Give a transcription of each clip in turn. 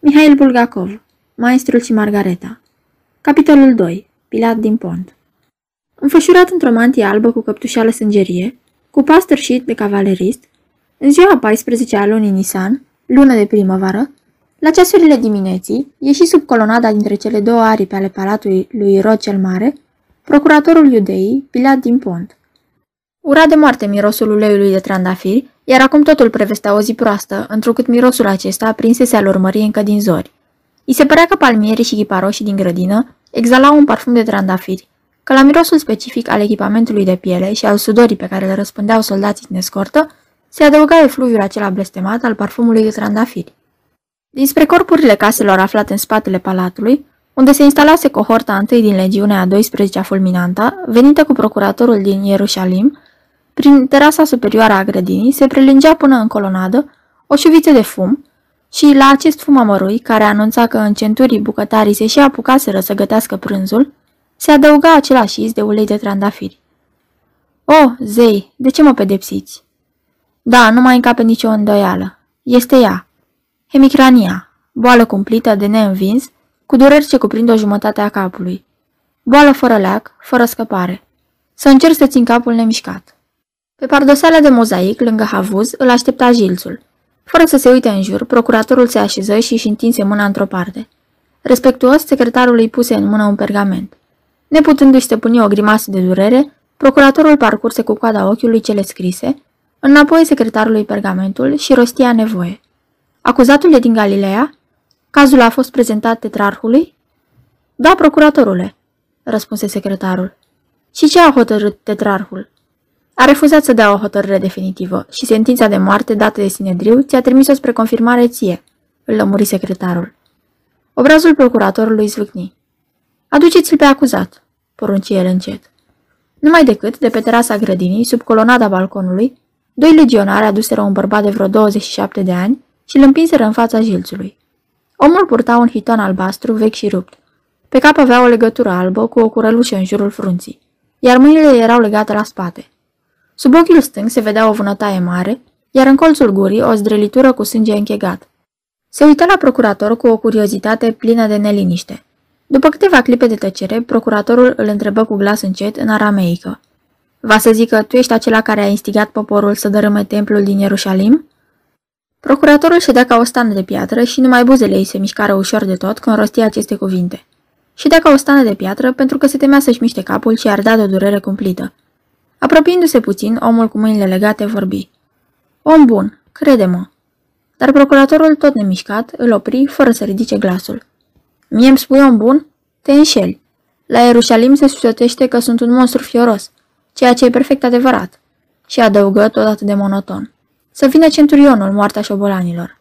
Mihail Bulgakov, Maestrul și Margareta Capitolul 2. Pilat din pont Înfășurat într-o mantie albă cu căptușală sângerie, cu pas târșit de cavalerist, în ziua 14 a lunii Nisan, lună de primăvară, la ceasurile dimineții, ieși sub colonada dintre cele două aripi ale palatului lui Rod cel Mare, procuratorul iudeii, Pilat din Pont. Ura de moarte mirosul uleiului de trandafiri, iar acum totul prevestea o zi proastă, întrucât mirosul acesta prinsese al urmării încă din zori. I se părea că palmierii și ghiparoșii din grădină exhalau un parfum de trandafiri, că la mirosul specific al echipamentului de piele și al sudorii pe care le răspândeau soldații din escortă, se adăuga efluviul acela blestemat al parfumului de trandafiri. Dinspre corpurile caselor aflate în spatele palatului, unde se instalase cohorta întâi din legiunea a 12-a fulminanta, venită cu procuratorul din Ierusalim, prin terasa superioară a grădinii se prelungea până în colonadă o șuviță de fum și la acest fum amărui, care anunța că în centurii bucătarii se și apucaseră să gătească prânzul, se adăuga același iz de ulei de trandafiri. O, oh, zei, de ce mă pedepsiți?" Da, nu mai încape nicio îndoială. Este ea. Hemicrania, boală cumplită de neînvins, cu dureri ce cuprind o jumătate a capului. Boală fără leac, fără scăpare. Să încerc să țin capul nemișcat. Pe pardoseala de mozaic, lângă havuz, îl aștepta Jilțul. Fără să se uite în jur, procuratorul se așeză și își întinse mâna într-o parte. Respectuos, secretarul îi puse în mână un pergament. Neputându-și stăpâni o grimasă de durere, procuratorul parcurse cu coada ochiului cele scrise, înapoi secretarului pergamentul și rostia nevoie. Acuzatul e din Galileea? Cazul a fost prezentat tetrarhului? Da, procuratorule, răspunse secretarul. Și ce a hotărât tetrarhul? A refuzat să dea o hotărâre definitivă și sentința de moarte dată de Sinedriu ți-a trimis-o spre confirmare ție, îl lămuri secretarul. Obrazul procuratorului zvâcni. Aduceți-l pe acuzat, porunci el încet. Numai decât, de pe terasa grădinii, sub colonada balconului, doi legionari aduseră un bărbat de vreo 27 de ani și îl împinseră în fața jilțului. Omul purta un hiton albastru vechi și rupt. Pe cap avea o legătură albă cu o curălușă în jurul frunții, iar mâinile erau legate la spate. Sub ochiul stâng se vedea o vânătaie mare, iar în colțul gurii o zdrelitură cu sânge închegat. Se uită la procurator cu o curiozitate plină de neliniște. După câteva clipe de tăcere, procuratorul îl întrebă cu glas încet în arameică. Va să zică, tu ești acela care a instigat poporul să dărâme templul din Ierusalim? Procuratorul ședea ca o stană de piatră și numai buzele ei se mișcară ușor de tot când rostia aceste cuvinte. Ședea ca o stană de piatră pentru că se temea să-și miște capul și ardea de o durere cumplită. Apropiindu-se puțin, omul cu mâinile legate vorbi. Om bun, crede-mă. Dar procuratorul, tot nemișcat, îl opri fără să ridice glasul. Mie îmi spui om bun? Te înșeli. La Ierusalim se susotește că sunt un monstru fioros, ceea ce e perfect adevărat. Și adăugă tot atât de monoton. Să vină centurionul moartea șobolanilor.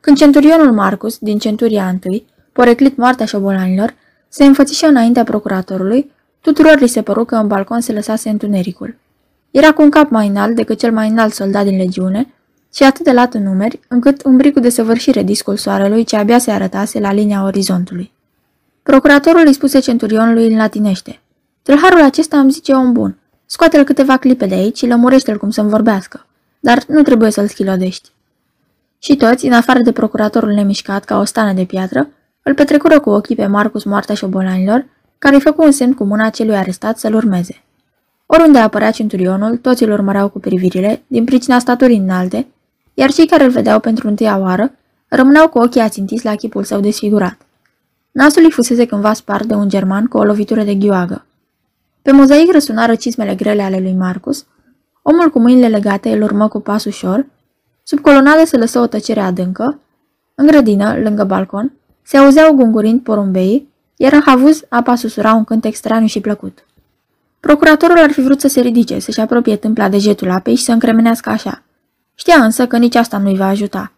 Când centurionul Marcus, din centuria întâi, poreclit moartea șobolanilor, se înfățișă înaintea procuratorului, tuturor li se păru că în balcon se lăsase întunericul. Era cu un cap mai înalt decât cel mai înalt soldat din legiune și atât de lat în numeri, încât umbri cu desăvârșire discul soarelui ce abia se arătase la linia orizontului. Procuratorul îi spuse centurionului în latinește. Tâlharul acesta îmi zice om bun. Scoate-l câteva clipe de aici și lămurește-l cum să-mi vorbească. Dar nu trebuie să-l schilodești. Și toți, în afară de procuratorul nemișcat ca o stană de piatră, îl petrecură cu ochii pe Marcus moartea șobolanilor, care îi făcu un semn cu mâna celui arestat să-l urmeze. Oriunde apărea centurionul, toți îl urmăreau cu privirile, din pricina staturii înalte, iar cei care îl vedeau pentru întâia oară rămâneau cu ochii ațintiți la chipul său desfigurat. Nasul îi fusese cândva spart de un german cu o lovitură de ghioagă. Pe mozaic răsunară cizmele grele ale lui Marcus, omul cu mâinile legate îl urmă cu pas ușor, sub colonadă se lăsă o tăcere adâncă, în grădină, lângă balcon, se auzeau gungurind porumbeii, iar în havuz apa susura un cântec straniu și plăcut. Procuratorul ar fi vrut să se ridice, să-și apropie tâmpla de jetul apei și să încremenească așa. Știa însă că nici asta nu-i va ajuta.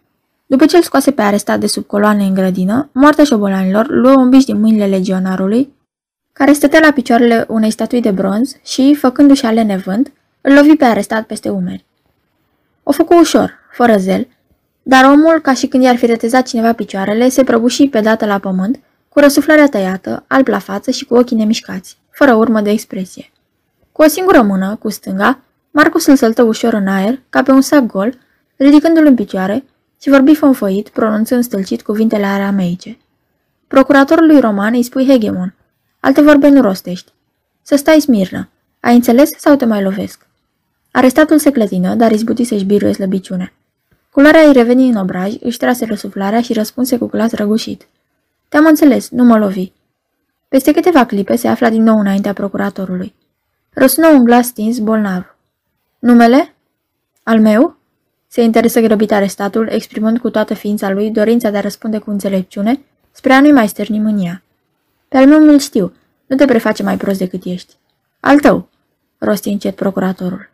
După ce îl scoase pe arestat de sub coloane în grădină, moartea șobolanilor luă un biș din mâinile legionarului, care stătea la picioarele unei statui de bronz și, făcându-și ale nevânt, îl lovi pe arestat peste umeri. O făcu ușor, fără zel, dar omul, ca și când i-ar fi retezat cineva picioarele, se prăbuși pe dată la pământ, cu răsuflarea tăiată, alb la față și cu ochii nemișcați, fără urmă de expresie. Cu o singură mână, cu stânga, Marcus îl săltă ușor în aer, ca pe un sac gol, ridicându-l în picioare și vorbi fonfoit, pronunțând stâlcit cuvintele arameice. Procuratorului roman îi spui hegemon. Alte vorbe nu rostești. Să stai smirnă. Ai înțeles sau te mai lovesc? Arestatul se clătină, dar izbuti să-și biruie slăbiciune. Culoarea îi reveni în obraj, își trase răsuflarea și răspunse cu glas răgușit. Te-am înțeles, nu mă lovi. Peste câteva clipe se afla din nou înaintea procuratorului. Răsună un glas stins, bolnav. Numele? Al meu? Se interesă grăbit arestatul, exprimând cu toată ființa lui dorința de a răspunde cu înțelepciune, spre a nu-i mai stârni mânia. Pe al meu mi știu, nu te preface mai prost decât ești. Al tău, rosti încet procuratorul.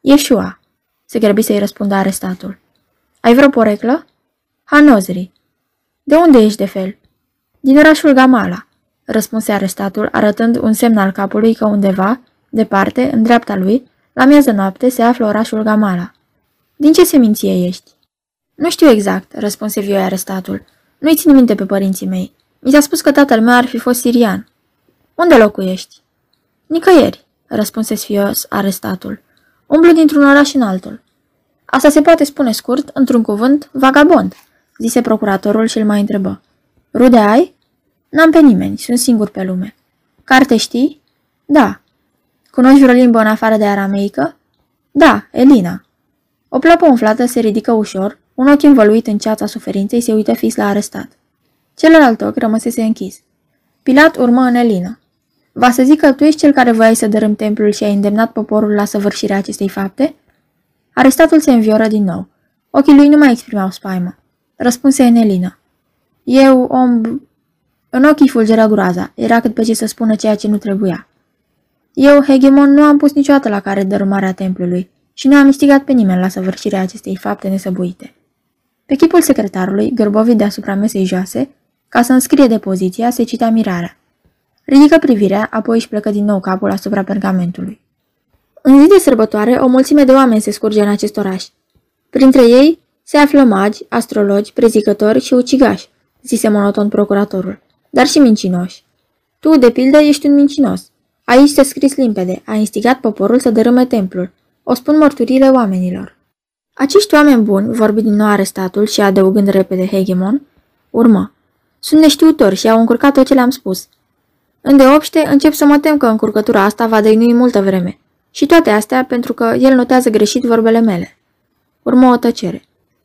Ieșua, se grăbi să-i răspundă arestatul. Ai vreo poreclă? Hanozri. De unde ești de fel? Din orașul Gamala, răspunse arestatul, arătând un semn al capului că undeva, departe, în dreapta lui, la miază noapte, se află orașul Gamala. Din ce seminție ești? Nu știu exact, răspunse vioi arestatul. Nu-i țin minte pe părinții mei. Mi s-a spus că tatăl meu ar fi fost sirian. Unde locuiești? Nicăieri, răspunse sfios arestatul. Umblu dintr-un oraș în altul. Asta se poate spune scurt, într-un cuvânt, vagabond, zise procuratorul și îl mai întrebă. Rude ai? N-am pe nimeni, sunt singur pe lume. Carte știi? Da. Cunoști vreo limbă în afară de arameică? Da, Elina. O plapă umflată se ridică ușor, un ochi învăluit în ceața suferinței se uită fix la arestat. Celălalt ochi rămăsese închis. Pilat urmă în Elina. Va să zic că tu ești cel care voiai să dărâm templul și ai îndemnat poporul la săvârșirea acestei fapte? Arestatul se învioră din nou. Ochii lui nu mai exprimau spaimă. Răspunse Enelina. Eu, om... În ochii fulgeră groaza. Era cât pe ce să spună ceea ce nu trebuia. Eu, Hegemon, nu am pus niciodată la care dărâmarea templului și nu am instigat pe nimeni la săvârșirea acestei fapte nesăbuite. Pe chipul secretarului, gârbovit deasupra mesei joase, ca să înscrie depoziția, se citea mirarea. Ridică privirea, apoi își plecă din nou capul asupra pergamentului. În zi de sărbătoare, o mulțime de oameni se scurge în acest oraș. Printre ei se află magi, astrologi, prezicători și ucigași, zise monoton procuratorul, dar și mincinoși. Tu, de pildă, ești un mincinos. Aici se scris limpede, a instigat poporul să dărâme templul. O spun mărturile oamenilor. Acești oameni buni, vorbi din nou arestatul și adăugând repede Hegemon, urmă. Sunt neștiutori și au încurcat tot ce le-am spus. Îndeopște, încep să mă tem că încurcătura asta va dăinui multă vreme. Și toate astea pentru că el notează greșit vorbele mele. Urmă o tăcere.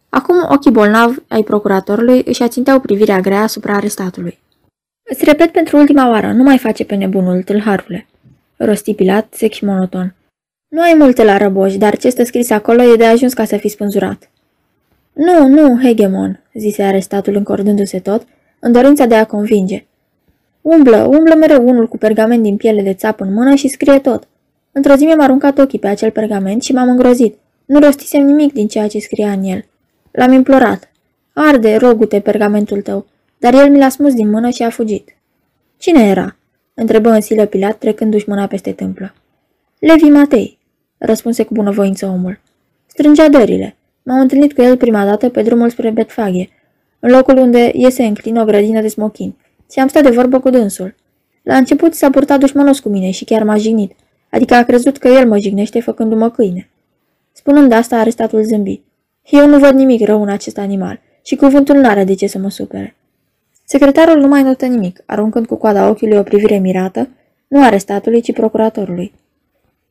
Acum ochii bolnavi ai procuratorului își aținteau privirea grea asupra arestatului. Îți repet pentru ultima oară, nu mai face pe nebunul, tâlharule. Rosti Pilat, sec și monoton. Nu ai multe la răboși, dar ce stă scris acolo e de ajuns ca să fii spânzurat. Nu, nu, hegemon, zise arestatul încordându-se tot, în dorința de a convinge. Umblă, umblă mereu unul cu pergament din piele de țap în mână și scrie tot. Într-o zi mi-am aruncat ochii pe acel pergament și m-am îngrozit. Nu rostisem nimic din ceea ce scria în el. L-am implorat. Arde, rogute, pergamentul tău, dar el mi l-a smus din mână și a fugit. Cine era? întrebă în silă Pilat, trecându-și mâna peste tâmplă. Levi Matei, răspunse cu bunăvoință omul. Strângea dările. M-am întâlnit cu el prima dată pe drumul spre Betfaghe, în locul unde iese înclin o grădină de smochin, și am stat de vorbă cu dânsul. La început s-a purtat dușmanos cu mine și chiar m-a jignit, adică a crezut că el mă jignește făcându-mă câine. Spunând asta, arestatul zâmbi. Eu nu văd nimic rău în acest animal și cuvântul nu are de ce să mă supere. Secretarul nu mai notă nimic, aruncând cu coada ochiului o privire mirată, nu arestatului, ci procuratorului.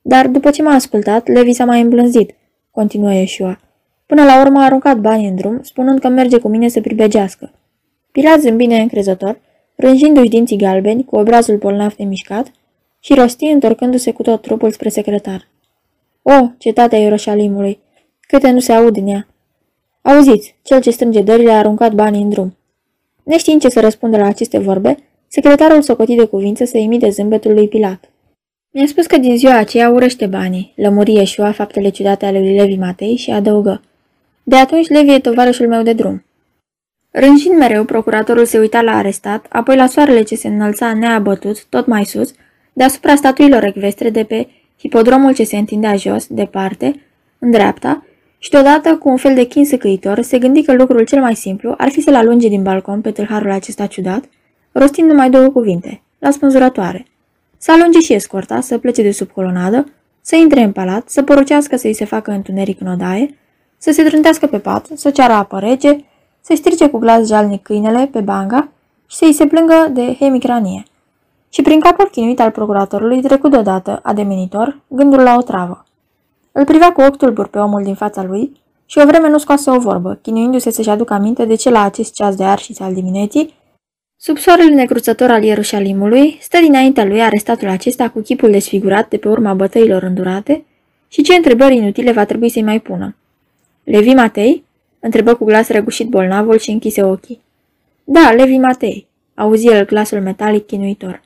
Dar după ce m-a ascultat, Levi s-a mai îmblânzit, continuă Ieșua. Până la urmă a aruncat banii în drum, spunând că merge cu mine să pribegească. Pilat zâmbi neîncrezător, rânjindu-și dinții galbeni, cu obrazul bolnav mișcat, și rosti întorcându-se cu tot trupul spre secretar. O, cetatea Ierușalimului, câte nu se aud în ea. Auziți, cel ce strânge dările a aruncat banii în drum. Neștiind ce să răspundă la aceste vorbe, secretarul socoti de cuvință să imite zâmbetul lui Pilat. Mi-a spus că din ziua aceea urăște banii, lămuri Ieșua faptele ciudate ale lui Levi Matei și adăugă. De atunci Levi e tovarășul meu de drum. Rânjind mereu, procuratorul se uita la arestat, apoi la soarele ce se înălța neabătut, tot mai sus, deasupra statuilor ecvestre de pe hipodromul ce se întindea jos, departe, în dreapta, și deodată, cu un fel de chin săcăitor, se gândi că lucrul cel mai simplu ar fi să-l alunge din balcon pe tâlharul acesta ciudat, rostind numai două cuvinte, la spânzurătoare. Să alunge și escorta, să plece de sub colonadă, să intre în palat, să porucească să-i se facă întuneric în odaie, să se trântească pe pat, să ceară apă rece, să strice cu glas jalnic câinele pe banga și să-i se plângă de hemicranie. Și prin capul chinuit al procuratorului trecut deodată, ademenitor, gândul la o travă. Îl privea cu ochi tulburi pe omul din fața lui și o vreme nu scoase o vorbă, chinuindu-se să-și aducă aminte de ce la acest ceas de arșiț al dimineții, sub soarele necruțător al Ierușalimului, stă dinaintea lui arestatul acesta cu chipul desfigurat de pe urma bătăilor îndurate și ce întrebări inutile va trebui să-i mai pună. Levi Matei? întrebă cu glas răgușit bolnavul și închise ochii. Da, Levi Matei, auzi el glasul metalic chinuitor.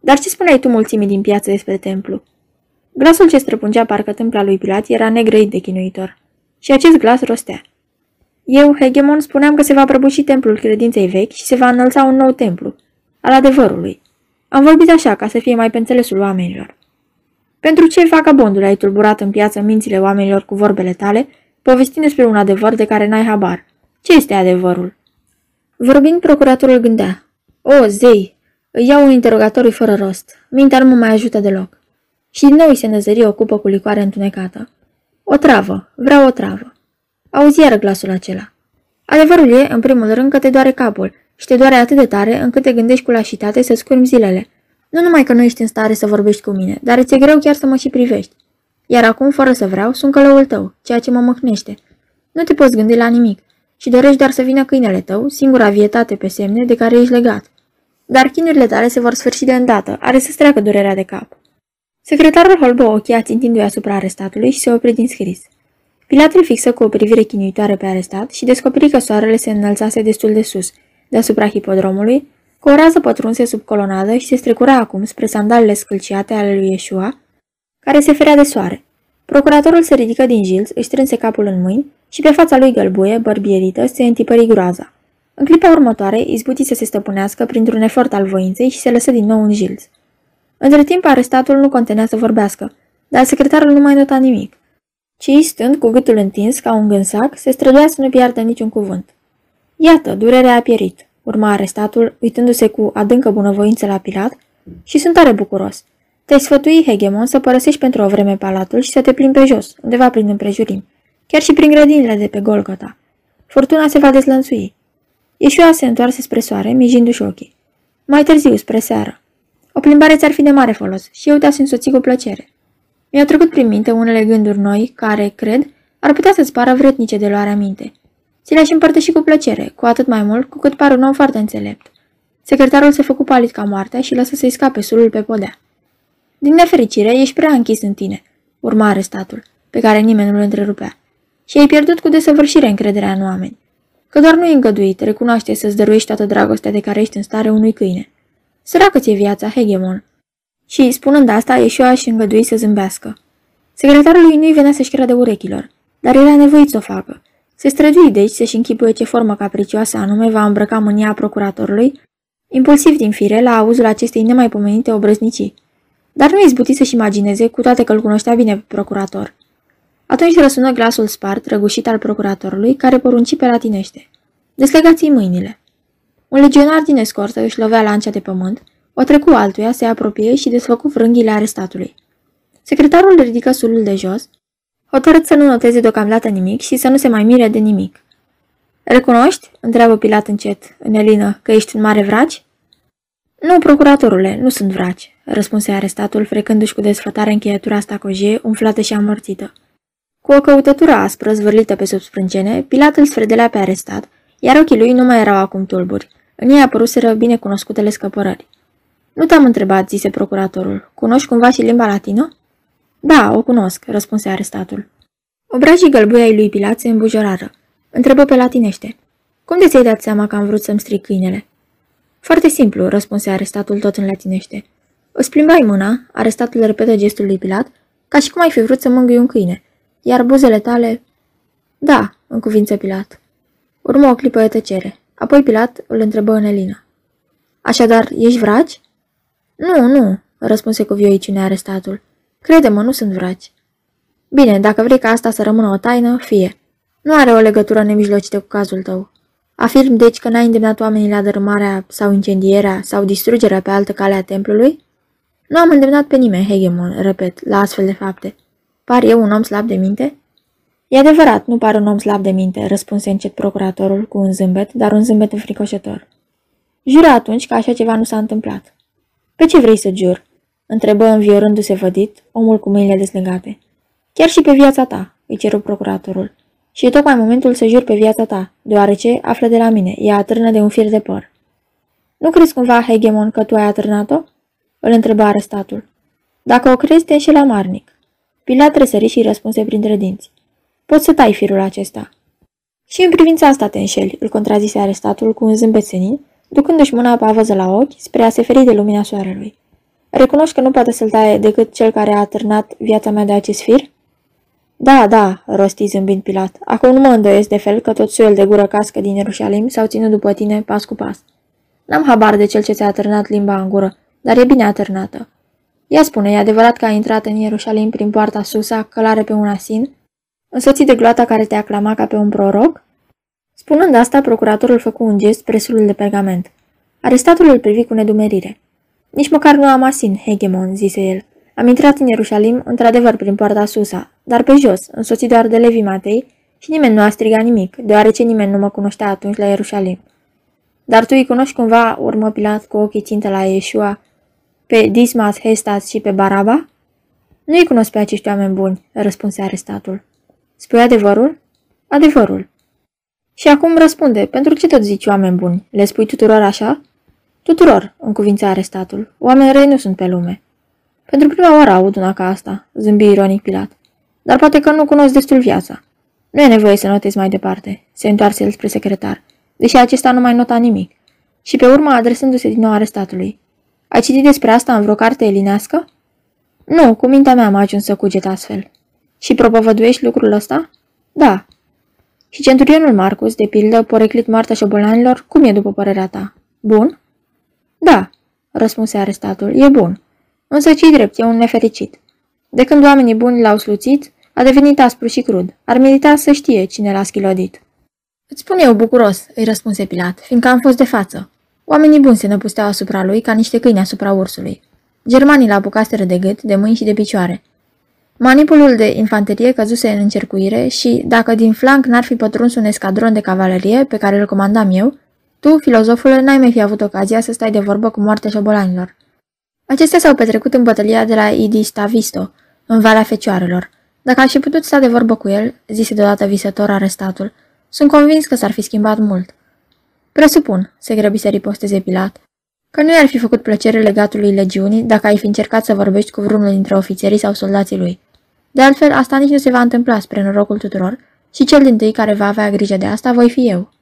Dar ce spuneai tu mulțimii din piață despre templu? Glasul ce străpungea parcă tâmpla lui Pilat era negrăit de chinuitor. Și acest glas rostea. Eu, Hegemon, spuneam că se va prăbuși templul credinței vechi și se va înălța un nou templu, al adevărului. Am vorbit așa, ca să fie mai pe înțelesul oamenilor. Pentru ce vagabondul ai tulburat în piață mințile oamenilor cu vorbele tale, povestind despre un adevăr de care n-ai habar? Ce este adevărul? Vorbind, procuratorul gândea. O, zei, îi iau un interogatoriu fără rost. Mintea nu mă mai ajută deloc. Și din nou îi se năzări o cupă cu licoare întunecată. O travă, vreau o travă. Auzi iară glasul acela. Adevărul e, în primul rând, că te doare capul și te doare atât de tare încât te gândești cu lașitate să scurmi zilele. Nu numai că nu ești în stare să vorbești cu mine, dar ți-e greu chiar să mă și privești. Iar acum, fără să vreau, sunt călăul tău, ceea ce mă măhnește. Nu te poți gândi la nimic și dorești doar să vină câinele tău, singura vietate pe semne de care ești legat. Dar chinurile tale se vor sfârși de îndată, are să-ți treacă durerea de cap. Secretarul holbă ochii ațintindu-i asupra arestatului și se opri din scris. Pilat îl fixă cu o privire chinuitoare pe arestat și descoperi că soarele se înălțase destul de sus, deasupra hipodromului, cu o rază pătrunse sub colonadă și se strecura acum spre sandalele scâlciate ale lui Yeshua, care se ferea de soare. Procuratorul se ridică din jilț, își strânse capul în mâini și pe fața lui gălbuie, bărbierită, se întipări groaza. În clipa următoare, izbuti să se stăpânească printr-un efort al voinței și se lăsă din nou în jilț. Între timp, arestatul nu contenea să vorbească, dar secretarul nu mai nota nimic ci, stând cu gâtul întins ca un gânsac, se străduia să nu piardă niciun cuvânt. Iată, durerea a pierit, urma arestatul, uitându-se cu adâncă bunăvoință la Pilat, și sunt tare bucuros. Te-ai sfătui, Hegemon, să părăsești pentru o vreme palatul și să te plimbi pe jos, undeva prin împrejurim, chiar și prin grădinile de pe Golgota. Furtuna se va dezlănțui. Ieșua se întoarse spre soare, mijindu-și ochii. Mai târziu, spre seară. O plimbare ți-ar fi de mare folos și eu te-aș însoți cu plăcere. Mi-au trecut prin minte unele gânduri noi, care, cred, ar putea să-ți pară vretnice de luarea minte. Ți le-aș împărtăși cu plăcere, cu atât mai mult cu cât par un om foarte înțelept. Secretarul se făcu palid ca moartea și lăsă să-i scape sulul pe podea. Din nefericire, ești prea închis în tine, urma arestatul, pe care nimeni nu-l întrerupea. Și ai pierdut cu desăvârșire încrederea în oameni. Că doar nu e îngăduit, recunoaște să-ți dăruiești toată dragostea de care ești în stare unui câine. Săracă ți-e viața, Hegemon, și, spunând asta, Ieșua și îngădui să zâmbească. Secretarului nu-i venea să-și crede urechilor, dar era nevoit să o facă. Se strădui deci să-și închipuie ce formă capricioasă anume va îmbrăca mânia procuratorului, impulsiv din fire la auzul acestei nemaipomenite obrăznicii. Dar nu izbuti să-și imagineze, cu toate că îl cunoștea bine pe procurator. Atunci răsună glasul spart, răgușit al procuratorului, care porunci pe latinește. Deslegați-i mâinile. Un legionar din escortă își lovea lancea de pământ, o trecu altuia, se apropie și desfăcu frânghile arestatului. Secretarul ridică sulul de jos, hotărât să nu noteze deocamdată nimic și să nu se mai mire de nimic. Recunoști?" întreabă Pilat încet, în elină, că ești un mare vraci?" Nu, procuratorule, nu sunt vraci," răspunse arestatul, frecându-și cu desfătare încheietura stacojie, umflată și amorțită. Cu o căutătură aspră, zvârlită pe sub sprâncene, Pilat îl sfredelea pe arestat, iar ochii lui nu mai erau acum tulburi. În ei apăruseră binecunoscutele scăpărări. Nu te-am întrebat, zise procuratorul. Cunoști cumva și limba latină? Da, o cunosc, răspunse arestatul. Obrajii gălbui ai lui Pilat se îmbujorară. Întrebă pe latinește. Cum de ți-ai dat seama că am vrut să-mi stric câinele? Foarte simplu, răspunse arestatul tot în latinește. Îți plimbai mâna, arestatul repetă gestul lui Pilat, ca și cum ai fi vrut să mângâi un câine, iar buzele tale... Da, în cuvință Pilat. Urmă o clipă de tăcere. Apoi Pilat îl întrebă în Elina. Așadar, ești vraci? Nu, nu, răspunse cu vioiciune arestatul. Crede-mă, nu sunt vraci. Bine, dacă vrei ca asta să rămână o taină, fie. Nu are o legătură nemijlocită cu cazul tău. Afirm deci că n-ai îndemnat oamenii la dărâmarea sau incendierea sau distrugerea pe altă cale a templului? Nu am îndemnat pe nimeni, Hegemon, repet, la astfel de fapte. Par eu un om slab de minte? E adevărat, nu pare un om slab de minte, răspunse încet procuratorul cu un zâmbet, dar un zâmbet înfricoșător. Jură atunci că așa ceva nu s-a întâmplat. Pe ce vrei să jur? întrebă înviorându-se vădit, omul cu mâinile deslegate. Chiar și pe viața ta, îi ceru procuratorul. Și e tocmai momentul să jur pe viața ta, deoarece află de la mine, ea atârnă de un fir de păr. Nu crezi cumva, Hegemon, că tu ai atârnat-o? Îl întreba arestatul. Dacă o crezi, te înșela marnic. Pilat răsări și răspunse printre dinți. Poți să tai firul acesta. Și în privința asta te înșeli, îl contrazise arestatul cu un zâmbet senin, ducându-și mâna pavăză la ochi spre a se feri de lumina soarelui. Recunoști că nu poate să-l taie decât cel care a atârnat viața mea de acest fir? Da, da, rosti zâmbind Pilat. Acum nu mă îndoiesc de fel că tot soiul de gură cască din Ierușalim s-au ținut după tine pas cu pas. N-am habar de cel ce ți-a atârnat limba în gură, dar e bine atârnată. Ea spune, e adevărat că a intrat în Ierușalim prin poarta Susa, călare pe un asin, însoțit de gloata care te aclama ca pe un proroc? Spunând asta, procuratorul făcu un gest spre sulul de pergament. Arestatul îl privi cu nedumerire. Nici măcar nu am asin, hegemon, zise el. Am intrat în Ierușalim, într-adevăr, prin poarta Susa, dar pe jos, însoțit doar de Levi Matei, și nimeni nu a strigat nimic, deoarece nimeni nu mă cunoștea atunci la Ierușalim. Dar tu îi cunoști cumva, urmă Pilat cu ochii țintă la Iesua, pe Dismas, Hestas și pe Baraba? Nu îi cunosc pe acești oameni buni, răspunse arestatul. Spui adevărul? Adevărul. Și acum răspunde, pentru ce tot zici oameni buni? Le spui tuturor așa? Tuturor, în cuvința arestatul. Oameni răi nu sunt pe lume. Pentru prima oară aud una ca asta, zâmbi ironic Pilat. Dar poate că nu cunosc destul viața. Nu e nevoie să notezi mai departe, se întoarse el spre secretar, deși acesta nu mai nota nimic. Și pe urmă, adresându-se din nou arestatului. Ai citit despre asta în vreo carte elinească? Nu, cu mintea mea am ajuns să cuget astfel. Și propovăduiești lucrul ăsta? Da. Și centurionul Marcus, de pildă, poreclit moartea șobolanilor, cum e după părerea ta? Bun? Da, răspunse arestatul, e bun. Însă ce drept, e un nefericit. De când oamenii buni l-au sluțit, a devenit aspru și crud. Ar merita să știe cine l-a schilodit. Îți spun eu bucuros, îi răspunse Pilat, fiindcă am fost de față. Oamenii buni se năpusteau asupra lui ca niște câini asupra ursului. Germanii l-au apucaseră de gât, de mâini și de picioare. Manipulul de infanterie căzuse în încercuire și, dacă din flanc n-ar fi pătruns un escadron de cavalerie pe care îl comandam eu, tu, filozofule, n-ai mai fi avut ocazia să stai de vorbă cu moartea șobolanilor. Acestea s-au petrecut în bătălia de la Idistavisto, în Valea Fecioarelor. Dacă aș fi putut sta de vorbă cu el, zise deodată visător arestatul, sunt convins că s-ar fi schimbat mult. Presupun, se grăbi să riposteze Pilat, că nu i-ar fi făcut plăcere legatului legiunii dacă ai fi încercat să vorbești cu vreunul dintre ofițerii sau soldații lui. De altfel, asta nici nu se va întâmpla spre norocul tuturor și cel din tâi care va avea grijă de asta voi fi eu.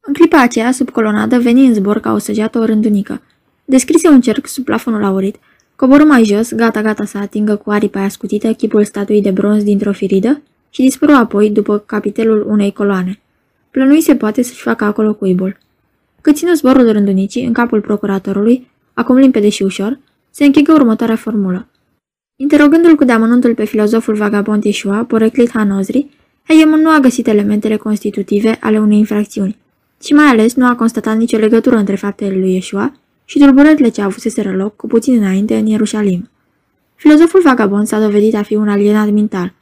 În clipa aceea, sub colonadă, veni în zbor ca o săgeată o rândunică. Descrise un cerc sub plafonul aurit, coborâ mai jos, gata-gata să atingă cu aripa ascutită chipul statuii de bronz dintr-o firidă și dispăru apoi după capitelul unei coloane. Plănui se poate să-și facă acolo cuibul. Cât ținu zborul rândunicii în capul procuratorului, acum limpede și ușor, se închegă următoarea formulă. Interogându-l cu deamănuntul pe filozoful vagabond Yeshua, poreclit Hanozri, Hegemon nu a găsit elementele constitutive ale unei infracțiuni și mai ales nu a constatat nicio legătură între faptele lui Yeshua și tulburările ce avuseseră loc cu puțin înainte în Ierușalim. Filozoful vagabond s-a dovedit a fi un alienat mental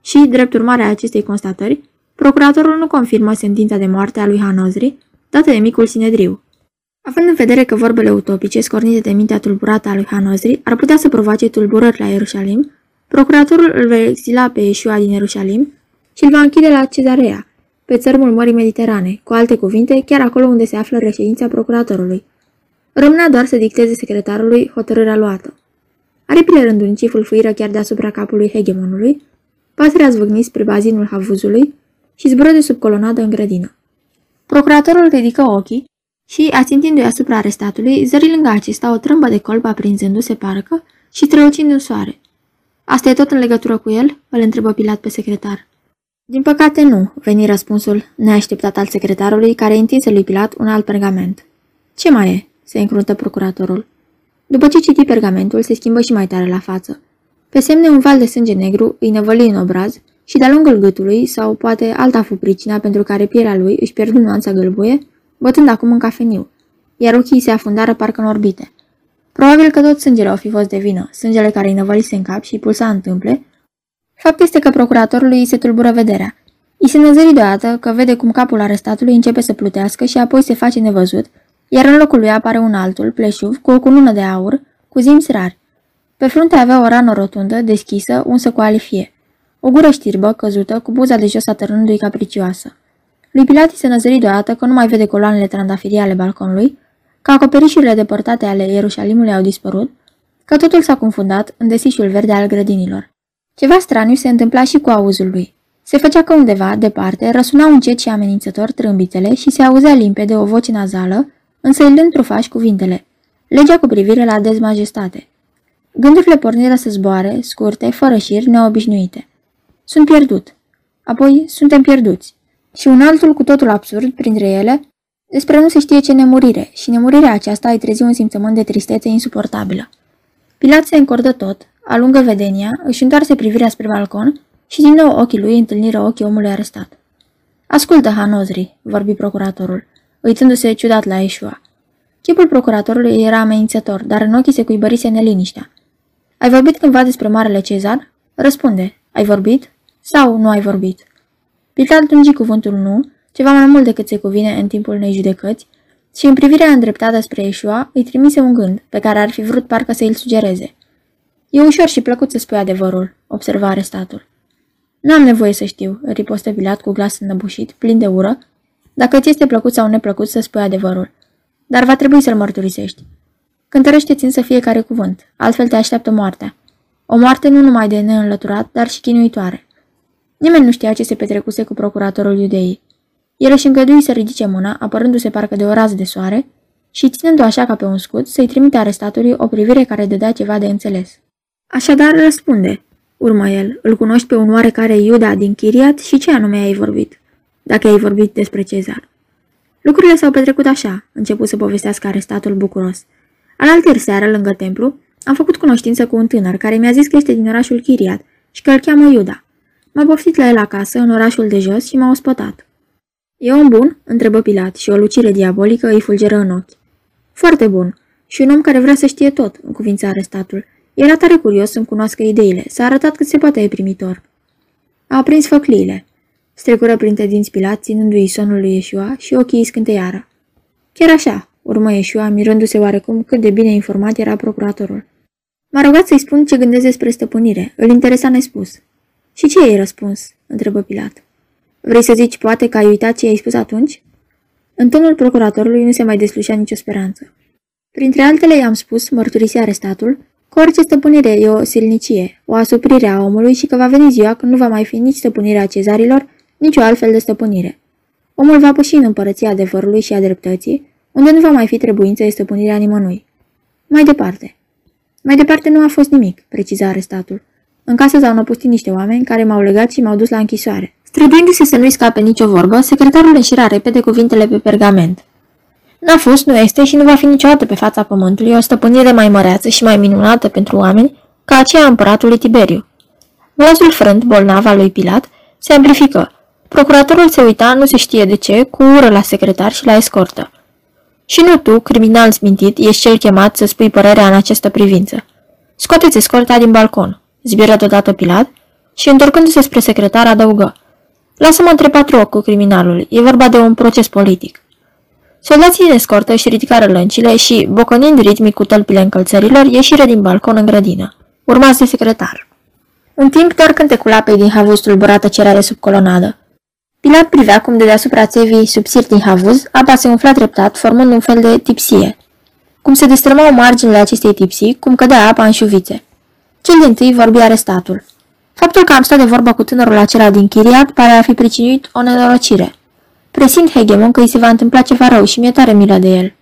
și, drept urmare a acestei constatări, procuratorul nu confirmă sentința de moarte a lui Hanozri, dată de micul Sinedriu. Având în vedere că vorbele utopice scornite de mintea tulburată a lui Hanozri ar putea să provoace tulburări la Ierușalim, procuratorul îl va exila pe Iesua din Ierușalim și îl va închide la Cezarea, pe țărmul Mării Mediterane, cu alte cuvinte, chiar acolo unde se află reședința procuratorului. Rămânea doar să dicteze secretarului hotărârea luată. Aripile rândunicii fulfuiră chiar deasupra capului hegemonului, pasărea zvâgni spre bazinul havuzului și zbură de sub colonadă în grădină. Procuratorul ridică ochii și, ațintindu-i asupra arestatului, zări lângă acesta o trâmbă de colb aprinzându-se parcă și strălucind în soare. Asta e tot în legătură cu el?" îl întrebă Pilat pe secretar. Din păcate nu, veni răspunsul neașteptat al secretarului, care întinse lui Pilat un alt pergament. Ce mai e?" se încruntă procuratorul. După ce citi pergamentul, se schimbă și mai tare la față. Pe semne un val de sânge negru îi năvăli în obraz și de-a lungul gâtului, sau poate alta fu pricina pentru care pielea lui își pierdu nuanța gălbuie, bătând acum în cafeniu, iar ochii se afundară parcă în orbite. Probabil că tot sângele o fi fost de vină, sângele care îi năvălise în cap și pulsa în tâmple, Fapt este că procuratorului îi se tulbură vederea. I se năzări deodată că vede cum capul arestatului începe să plutească și apoi se face nevăzut, iar în locul lui apare un altul, pleșuv, cu o cunună de aur, cu zimți rari. Pe frunte avea o rană rotundă, deschisă, unsă cu alifie. O gură știrbă, căzută, cu buza de jos a tărânului capricioasă. Lui Pilati se năzări deodată că nu mai vede coloanele trandafirii ale balconului, că acoperișurile depărtate ale Ierușalimului au dispărut, că totul s-a confundat în desișul verde al grădinilor. Ceva straniu se întâmpla și cu auzul lui. Se făcea că undeva, departe, răsunau încet și amenințător trâmbițele și se auzea limpede o voce nazală, însă îl trufași cuvintele. Legea cu privire la dezmajestate. Gândurile porniră să zboare, scurte, fără șir, neobișnuite. Sunt pierdut. Apoi, suntem pierduți. Și un altul cu totul absurd, printre ele, despre nu se știe ce nemurire, și nemurirea aceasta îi trezi un simțământ de tristețe insuportabilă. Pilat se încordă tot, alungă vedenia, își întoarse privirea spre balcon și din nou ochii lui întâlniră ochii omului arestat. Ascultă, Hanozri, vorbi procuratorul, uitându-se ciudat la Eșua. Chipul procuratorului era amenințător, dar în ochii se cuibărise neliniștea. Ai vorbit cândva despre Marele Cezar? Răspunde. Ai vorbit? Sau nu ai vorbit? Pilat lungi cuvântul nu, ceva mai mult decât se cuvine în timpul unei judecăți, și în privirea îndreptată spre Ișua îi trimise un gând, pe care ar fi vrut parcă să îl sugereze. E ușor și plăcut să spui adevărul, observa arestatul. Nu am nevoie să știu, ripostă Pilat cu glas înnăbușit, plin de ură, dacă ți este plăcut sau neplăcut să spui adevărul. Dar va trebui să-l mărturisești. Cântărește-ți însă fiecare cuvânt, altfel te așteaptă moartea. O moarte nu numai de neînlăturat, dar și chinuitoare. Nimeni nu știa ce se petrecuse cu procuratorul iudeii. El își îngădui să ridice mâna, apărându-se parcă de o rază de soare, și ținându-o așa ca pe un scut, să-i trimite arestatului o privire care dădea ceva de înțeles. Așadar răspunde, urmă el, îl cunoști pe un oarecare Iuda din Chiriat și ce anume ai vorbit, dacă ai vorbit despre Cezar. Lucrurile s-au petrecut așa, început să povestească arestatul bucuros. Alaltă seară, lângă templu, am făcut cunoștință cu un tânăr care mi-a zis că este din orașul Chiriat și că îl cheamă Iuda. M-a poftit la el acasă, în orașul de jos, și m-a ospătat. E om bun?" întrebă Pilat și o lucire diabolică îi fulgeră în ochi. Foarte bun. Și un om care vrea să știe tot, în cuvința arestatul. Era tare curios să-mi cunoască ideile, s-a arătat cât se poate e primitor. A aprins făcliile. Strecură printre dinți Pilat, ținându-i sonul lui Ieșua și ochii îi scânteiară. Chiar așa, urmă Ieșua, mirându-se oarecum cât de bine informat era procuratorul. M-a rugat să-i spun ce gândesc despre stăpânire. Îl interesa nespus. Și ce ai răspuns? întrebă Pilat. Vrei să zici poate că ai uitat ce ai spus atunci? În tonul procuratorului nu se mai deslușea nicio speranță. Printre altele i-am spus, mărturisi arestatul, că orice stăpânire e o silnicie, o asuprire a omului și că va veni ziua când nu va mai fi nici stăpânirea cezarilor, nici o altfel de stăpânire. Omul va păși în împărăția adevărului și a dreptății, unde nu va mai fi trebuință de stăpânirea nimănui. Mai departe. Mai departe nu a fost nimic, preciza arestatul. În casă s-au năpustit niște oameni care m-au legat și m-au dus la închisoare. Străduindu-se să nu-i scape nicio vorbă, secretarul înșira repede cuvintele pe pergament. N-a fost, nu este și nu va fi niciodată pe fața pământului o stăpânire mai măreață și mai minunată pentru oameni ca aceea a împăratului Tiberiu. Glasul frânt, bolnav al lui Pilat, se amplifică. Procuratorul se uita, nu se știe de ce, cu ură la secretar și la escortă. Și nu tu, criminal smintit, ești cel chemat să spui părerea în această privință. Scoateți escorta din balcon, zbieră deodată Pilat și, întorcându-se spre secretar, adăugă. Lasă-mă între patru ochi cu criminalul, e vorba de un proces politic. Soldații din escortă își ridicară lăncile și, bocănind ritmic cu tălpile încălțărilor, ieșiră din balcon în grădină. Urmați de secretar. Un timp doar cântecul apei din havuz tulburată cerea de sub colonadă. Pilat privea cum de deasupra țevii subțiri din havuz, apa se umfla treptat, formând un fel de tipsie. Cum se destrămau marginile acestei tipsii, cum cădea apa în șuvițe. Cel din tâi vorbi arestatul. Faptul că am stat de vorbă cu tânărul acela din Chiriat pare a fi pricinuit o nenorocire. Presimt Hegemon că îi se va întâmpla ceva rău și mi-e tare milă de el.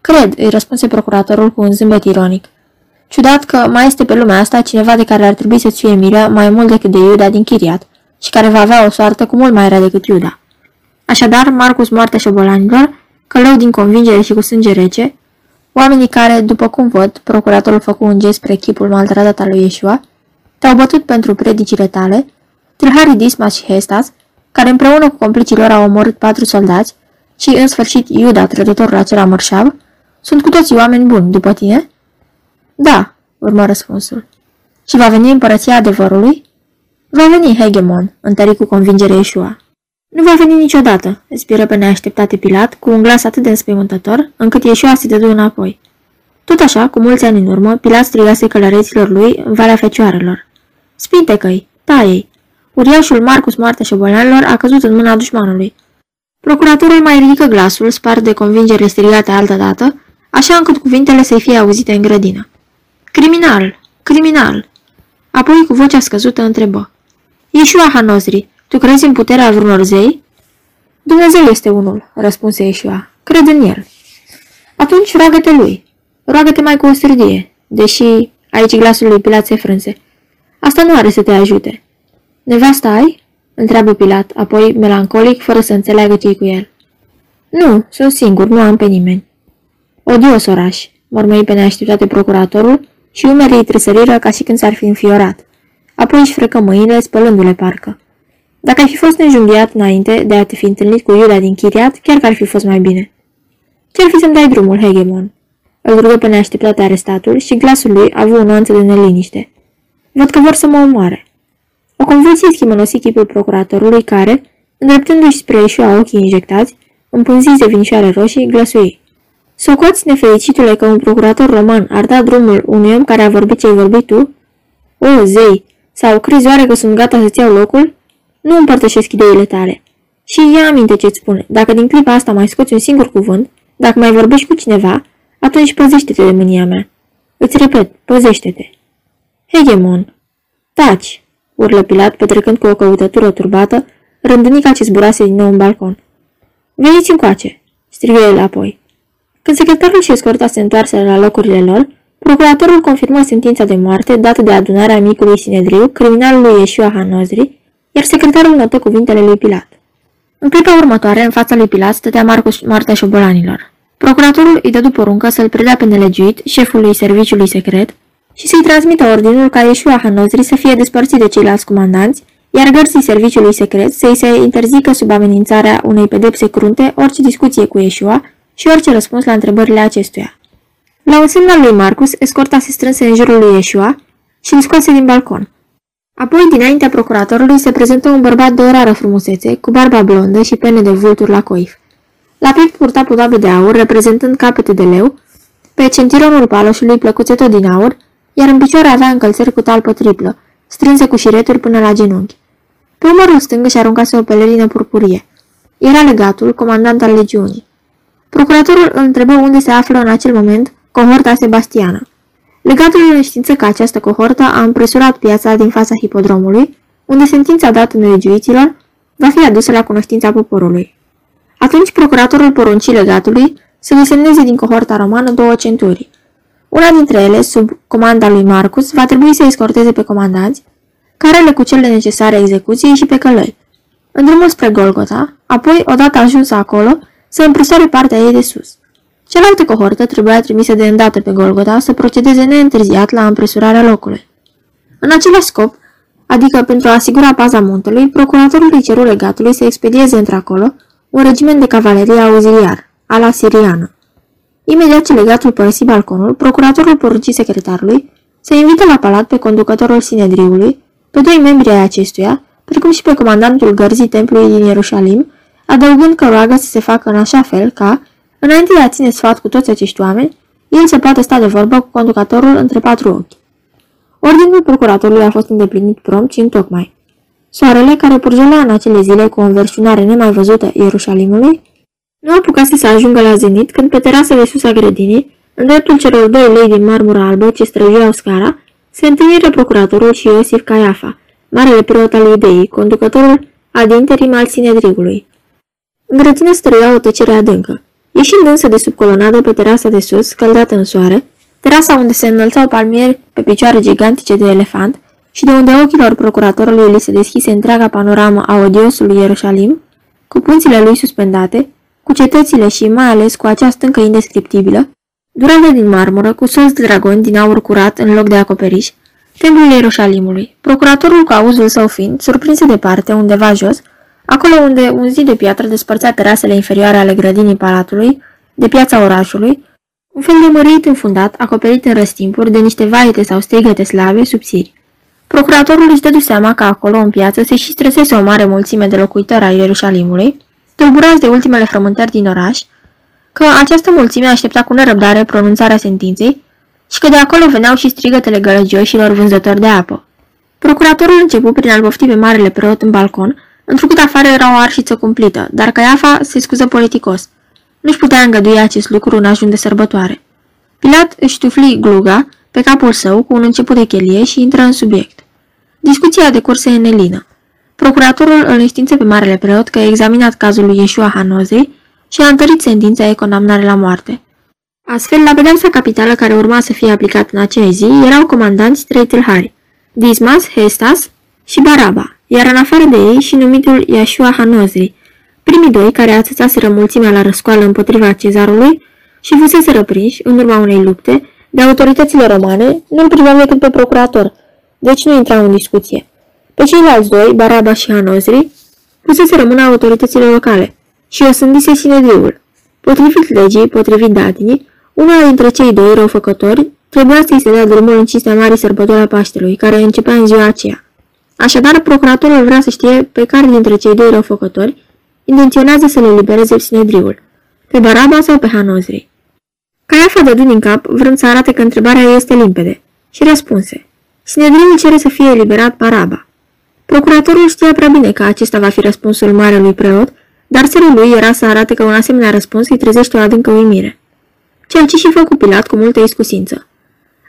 Cred, îi răspunse procuratorul cu un zâmbet ironic. Ciudat că mai este pe lumea asta cineva de care ar trebui să-ți fie milă mai mult decât de Iuda din Chiriat și care va avea o soartă cu mult mai rea decât Iuda. Așadar, Marcus moartea șobolanilor, călău din convingere și cu sânge rece, oamenii care, după cum văd, procuratorul făcu un gest spre chipul maltratat al lui Yeshua, te-au bătut pentru predicile tale, tâlharii Dismas și Hestas, care împreună cu complicii lor au omorât patru soldați, și, în sfârșit, Iuda, trădătorul acela mărșav, sunt cu toții oameni buni, după tine? Da, urmă răspunsul. Și va veni împărăția adevărului? Va veni Hegemon, întări cu convingere Iesua. Nu va veni niciodată, spiră pe neașteptate Pilat, cu un glas atât de înspăimântător, încât Iesua se dădu înapoi. Tot așa, cu mulți ani în urmă, Pilat strigase călăreților lui în Valea Fecioarelor. Spinte-căi, taie Uriașul Marcus Moartea Șobolanilor a căzut în mâna dușmanului. Procuratorul mai ridică glasul, spart de convingere strigate altă dată, așa încât cuvintele să-i fie auzite în grădină. Criminal! Criminal! Apoi, cu vocea scăzută, întrebă. Ieșua Hanozri, tu crezi în puterea vreunor zei? Dumnezeu este unul, răspunse Ieșua. Cred în el. Atunci roagă-te lui. Roagă-te mai cu o stârdie, deși aici glasul lui Pilat se frânse. Asta nu are să te ajute. Nevasta ai? Întreabă Pilat, apoi melancolic, fără să înțeleagă ce cu el. Nu, sunt singur, nu am pe nimeni. Odios oraș, mormăi pe neașteptate procuratorul și umerii îi tresăriră ca și când s-ar fi înfiorat. Apoi își frecă mâinile, spălându-le parcă. Dacă ai fi fost înjunghiat înainte de a te fi întâlnit cu Iuda din Chiriat, chiar că ar fi fost mai bine. Ce-ar fi să-mi dai drumul, Hegemon? Îl rugă pe neașteptate arestatul și glasul lui a avut o nuanță de neliniște. Văd că vor să mă omoare. O convulsie schimănosi chipul procuratorului care, îndreptându-și spre Ișua ochii injectați, împânzize vinișoare roșii, glăsui. Socoți, nefericitule, că un procurator roman ar da drumul unui om care a vorbit ce-ai vorbit tu? O, zei! Sau crezi oare că sunt gata să-ți iau locul? Nu împărtășesc ideile tale. Și ia aminte ce-ți spune. Dacă din clipa asta mai scoți un singur cuvânt, dacă mai vorbești cu cineva, atunci păzește-te de mânia mea. Îți repet, păzește-te. Hegemon. Taci, urlă Pilat, petrecând cu o căutătură turbată, rândunica ce zburase din nou în balcon. Veniți încoace, strigă el apoi. Când secretarul și escorta se întoarse la locurile lor, procuratorul confirmă sentința de moarte dată de adunarea micului Sinedriu, criminalului Ieșua Hanozri, iar secretarul notă cuvintele lui Pilat. În clipa următoare, în fața lui Pilat, stătea Marcus moartea șobolanilor. Procuratorul îi dădu poruncă să-l predea pe nelegiuit șefului serviciului secret și să-i transmită ordinul ca Ieșua Hanozri să fie despărțit de ceilalți comandanți, iar gărții serviciului secret să-i se interzică sub amenințarea unei pedepse crunte orice discuție cu Ieșua și orice răspuns la întrebările acestuia. La un semn al lui Marcus, escorta se strânse în jurul lui Ieșua și îl scoase din balcon. Apoi, dinaintea procuratorului, se prezentă un bărbat de o rară frumusețe, cu barba blondă și pene de vulturi la coif. La piept purta pudoabe de aur, reprezentând capete de leu, pe centironul paloșului plăcuțe tot din aur, iar în picioare avea încălțări cu talpă triplă, strânse cu șireturi până la genunchi. Pe umărul stâng și aruncase o pelerină purpurie. Era legatul, comandant al legiunii. Procuratorul îl întrebă unde se află în acel moment cohorta sebastiană. Legatul în știință că această cohortă a împresurat piața din fața hipodromului, unde sentința dată nelegiuiților va fi adusă la cunoștința poporului. Atunci procuratorul porunci legatului să desemneze din cohorta romană două centurii. Una dintre ele, sub comanda lui Marcus, va trebui să escorteze pe comandanți, care le cu cele necesare execuției și pe călăi. În drumul spre Golgota, apoi, odată ajuns acolo, să împresoare partea ei de sus. Cealaltă cohortă trebuia trimisă de îndată pe Golgota să procedeze neîntârziat la împresurarea locului. În același scop, adică pentru a asigura paza muntelui, procuratorul îi ceru legatului să expedieze într-acolo un regiment de cavalerie auxiliar, ala siriană. Imediat ce legatul părăsi balconul, procuratorul porunci secretarului să invite la palat pe conducătorul Sinedriului, pe doi membri ai acestuia, precum și pe comandantul gărzii templului din Ierusalim, adăugând că roagă să se facă în așa fel ca, înainte de a ține sfat cu toți acești oameni, el să poată sta de vorbă cu conducătorul între patru ochi. Ordinul procuratorului a fost îndeplinit prompt și întocmai. Soarele, care purgelea în acele zile cu o înverșunare nemai văzută Ierusalimului, nu apucase să ajungă la zenit când pe terasa de sus a grădinii, în dreptul celor doi lei din marmură albă ce străjuiau scara, se întâlniră procuratorul și Iosif Caiafa, marele preot al ideii, conducătorul ad interim al Sinedrigului. În grădină străia o tăcere adâncă. Ieșind însă de sub colonadă pe terasa de sus, scăldată în soare, terasa unde se înălțau palmieri pe picioare gigantice de elefant și de unde ochilor procuratorului li se deschise întreaga panoramă a odiosului Ierusalim, cu punțile lui suspendate, cu cetățile și mai ales cu acea stâncă indescriptibilă, durată din marmură, cu sos de dragon din aur curat în loc de acoperiș, templul Ierusalimului. Procuratorul cu auzul său fiind, surprinse departe, undeva jos, acolo unde un zid de piatră despărțea terasele inferioare ale grădinii palatului, de piața orașului, un fel de mărit înfundat, acoperit în răstimpuri de niște vaete sau strigăte slave subțiri. Procuratorul își dădu seama că acolo, în piață, se și stresese o mare mulțime de locuitori ai Ierusalimului, tulburați de ultimele frământări din oraș, că această mulțime aștepta cu nerăbdare pronunțarea sentinței și că de acolo veneau și strigătele gălăgioșilor vânzători de apă. Procuratorul începu prin a-l pofti pe marele preot în balcon, întrucât afară era o arșiță cumplită, dar Caiafa se scuză politicos. Nu-și putea îngădui acest lucru în ajun de sărbătoare. Pilat își tufli gluga pe capul său cu un început de chelie și intră în subiect. Discuția de curse în Elină. Procuratorul îl înștiință pe marele preot că a examinat cazul lui Yeshua Hanozei și a întărit sentința ei condamnare la moarte. Astfel, la pedeapsa capitală care urma să fie aplicată în acea zi, erau comandanți trei tâlhari, Dismas, Hestas și Baraba, iar în afară de ei și numitul Yeshua Hanozei, primii doi care atâțaseră mulțimea la răscoală împotriva cezarului și fusese răprinși, în urma unei lupte, de autoritățile romane, nu-l priveau decât pe procurator, deci nu intrau în discuție. Pe ceilalți doi, Baraba și Hanozri, pusese rămână autoritățile locale și o sândise sinedriul. Potrivit legii, potrivit datinii, una dintre cei doi răufăcători trebuia să-i se dea drumul în cinstea marii sărbători a Paștelui, care începea în ziua aceea. Așadar, procuratorul vrea să știe pe care dintre cei doi răufăcători intenționează să le libereze sinedriul, pe Baraba sau pe Hanozri. Caiafa dădu din cap, vrând să arate că întrebarea este limpede, și răspunse. Sinedriul cere să fie eliberat Baraba. Procuratorul știa prea bine că acesta va fi răspunsul marelui preot, dar serul lui era să arate că un asemenea răspuns îi trezește o adâncă uimire. Ceea ce și făcu Pilat cu multă iscusință.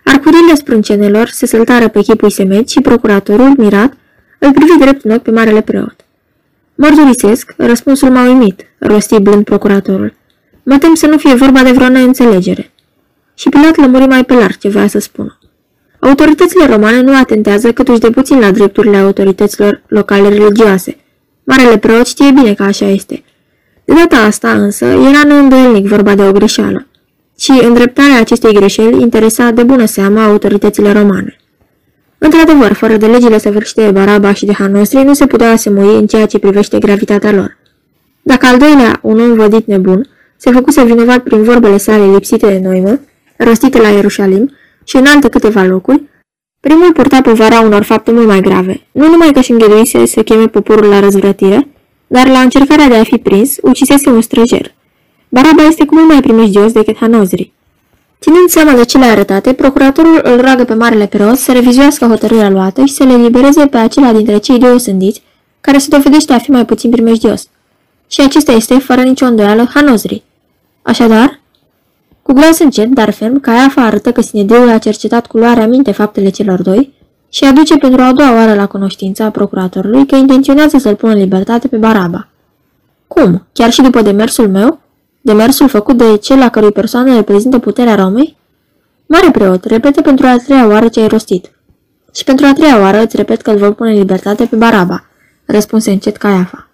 Arcurile sprâncenelor se săltară pe chipul semet și procuratorul, mirat, îl privi drept în ochi pe marele preot. Mărturisesc, răspunsul m-a uimit, rosti blând procuratorul. Mă tem să nu fie vorba de vreo neînțelegere. Și Pilat lămuri mai pe larg ce voia să spună. Autoritățile romane nu atentează câtuși de puțin la drepturile autorităților locale religioase. Marele preot știe bine că așa este. De data asta însă era neîndoielnic vorba de o greșeală. Și îndreptarea acestei greșeli interesa de bună seamă autoritățile romane. Într-adevăr, fără de legile săvârșite de Baraba și de Hanosri, nu se putea asemui în ceea ce privește gravitatea lor. Dacă al doilea, un om vădit nebun, se făcuse vinovat prin vorbele sale lipsite de noimă, rostite la Ierusalim, și în alte câteva locuri, primul purta povara unor fapte mult mai grave, nu numai că și îngheduise să cheme poporul la răzvrătire, dar la încercarea de a fi prins, ucisese un străjer. Baraba este cu mult mai primejdios decât Hanozri. Ținând seama de cele arătate, procuratorul îl roagă pe marele preot să revizuiască hotărârea luată și să le libereze pe acela dintre cei doi osândiți, care se dovedește a fi mai puțin primejdios. Și acesta este, fără nicio îndoială, Hanozri. Așadar, cu glas încet, dar ferm, Caiafa arătă că Sinedriul a cercetat cu luarea minte faptele celor doi și aduce pentru a doua oară la cunoștința procuratorului că intenționează să-l pună în libertate pe Baraba. Cum? Chiar și după demersul meu? Demersul făcut de cel la cărui persoană reprezintă puterea Romei? Mare preot, repete pentru a treia oară ce ai rostit. Și pentru a treia oară îți repet că îl vor pune în libertate pe Baraba, răspunse încet Caiafa.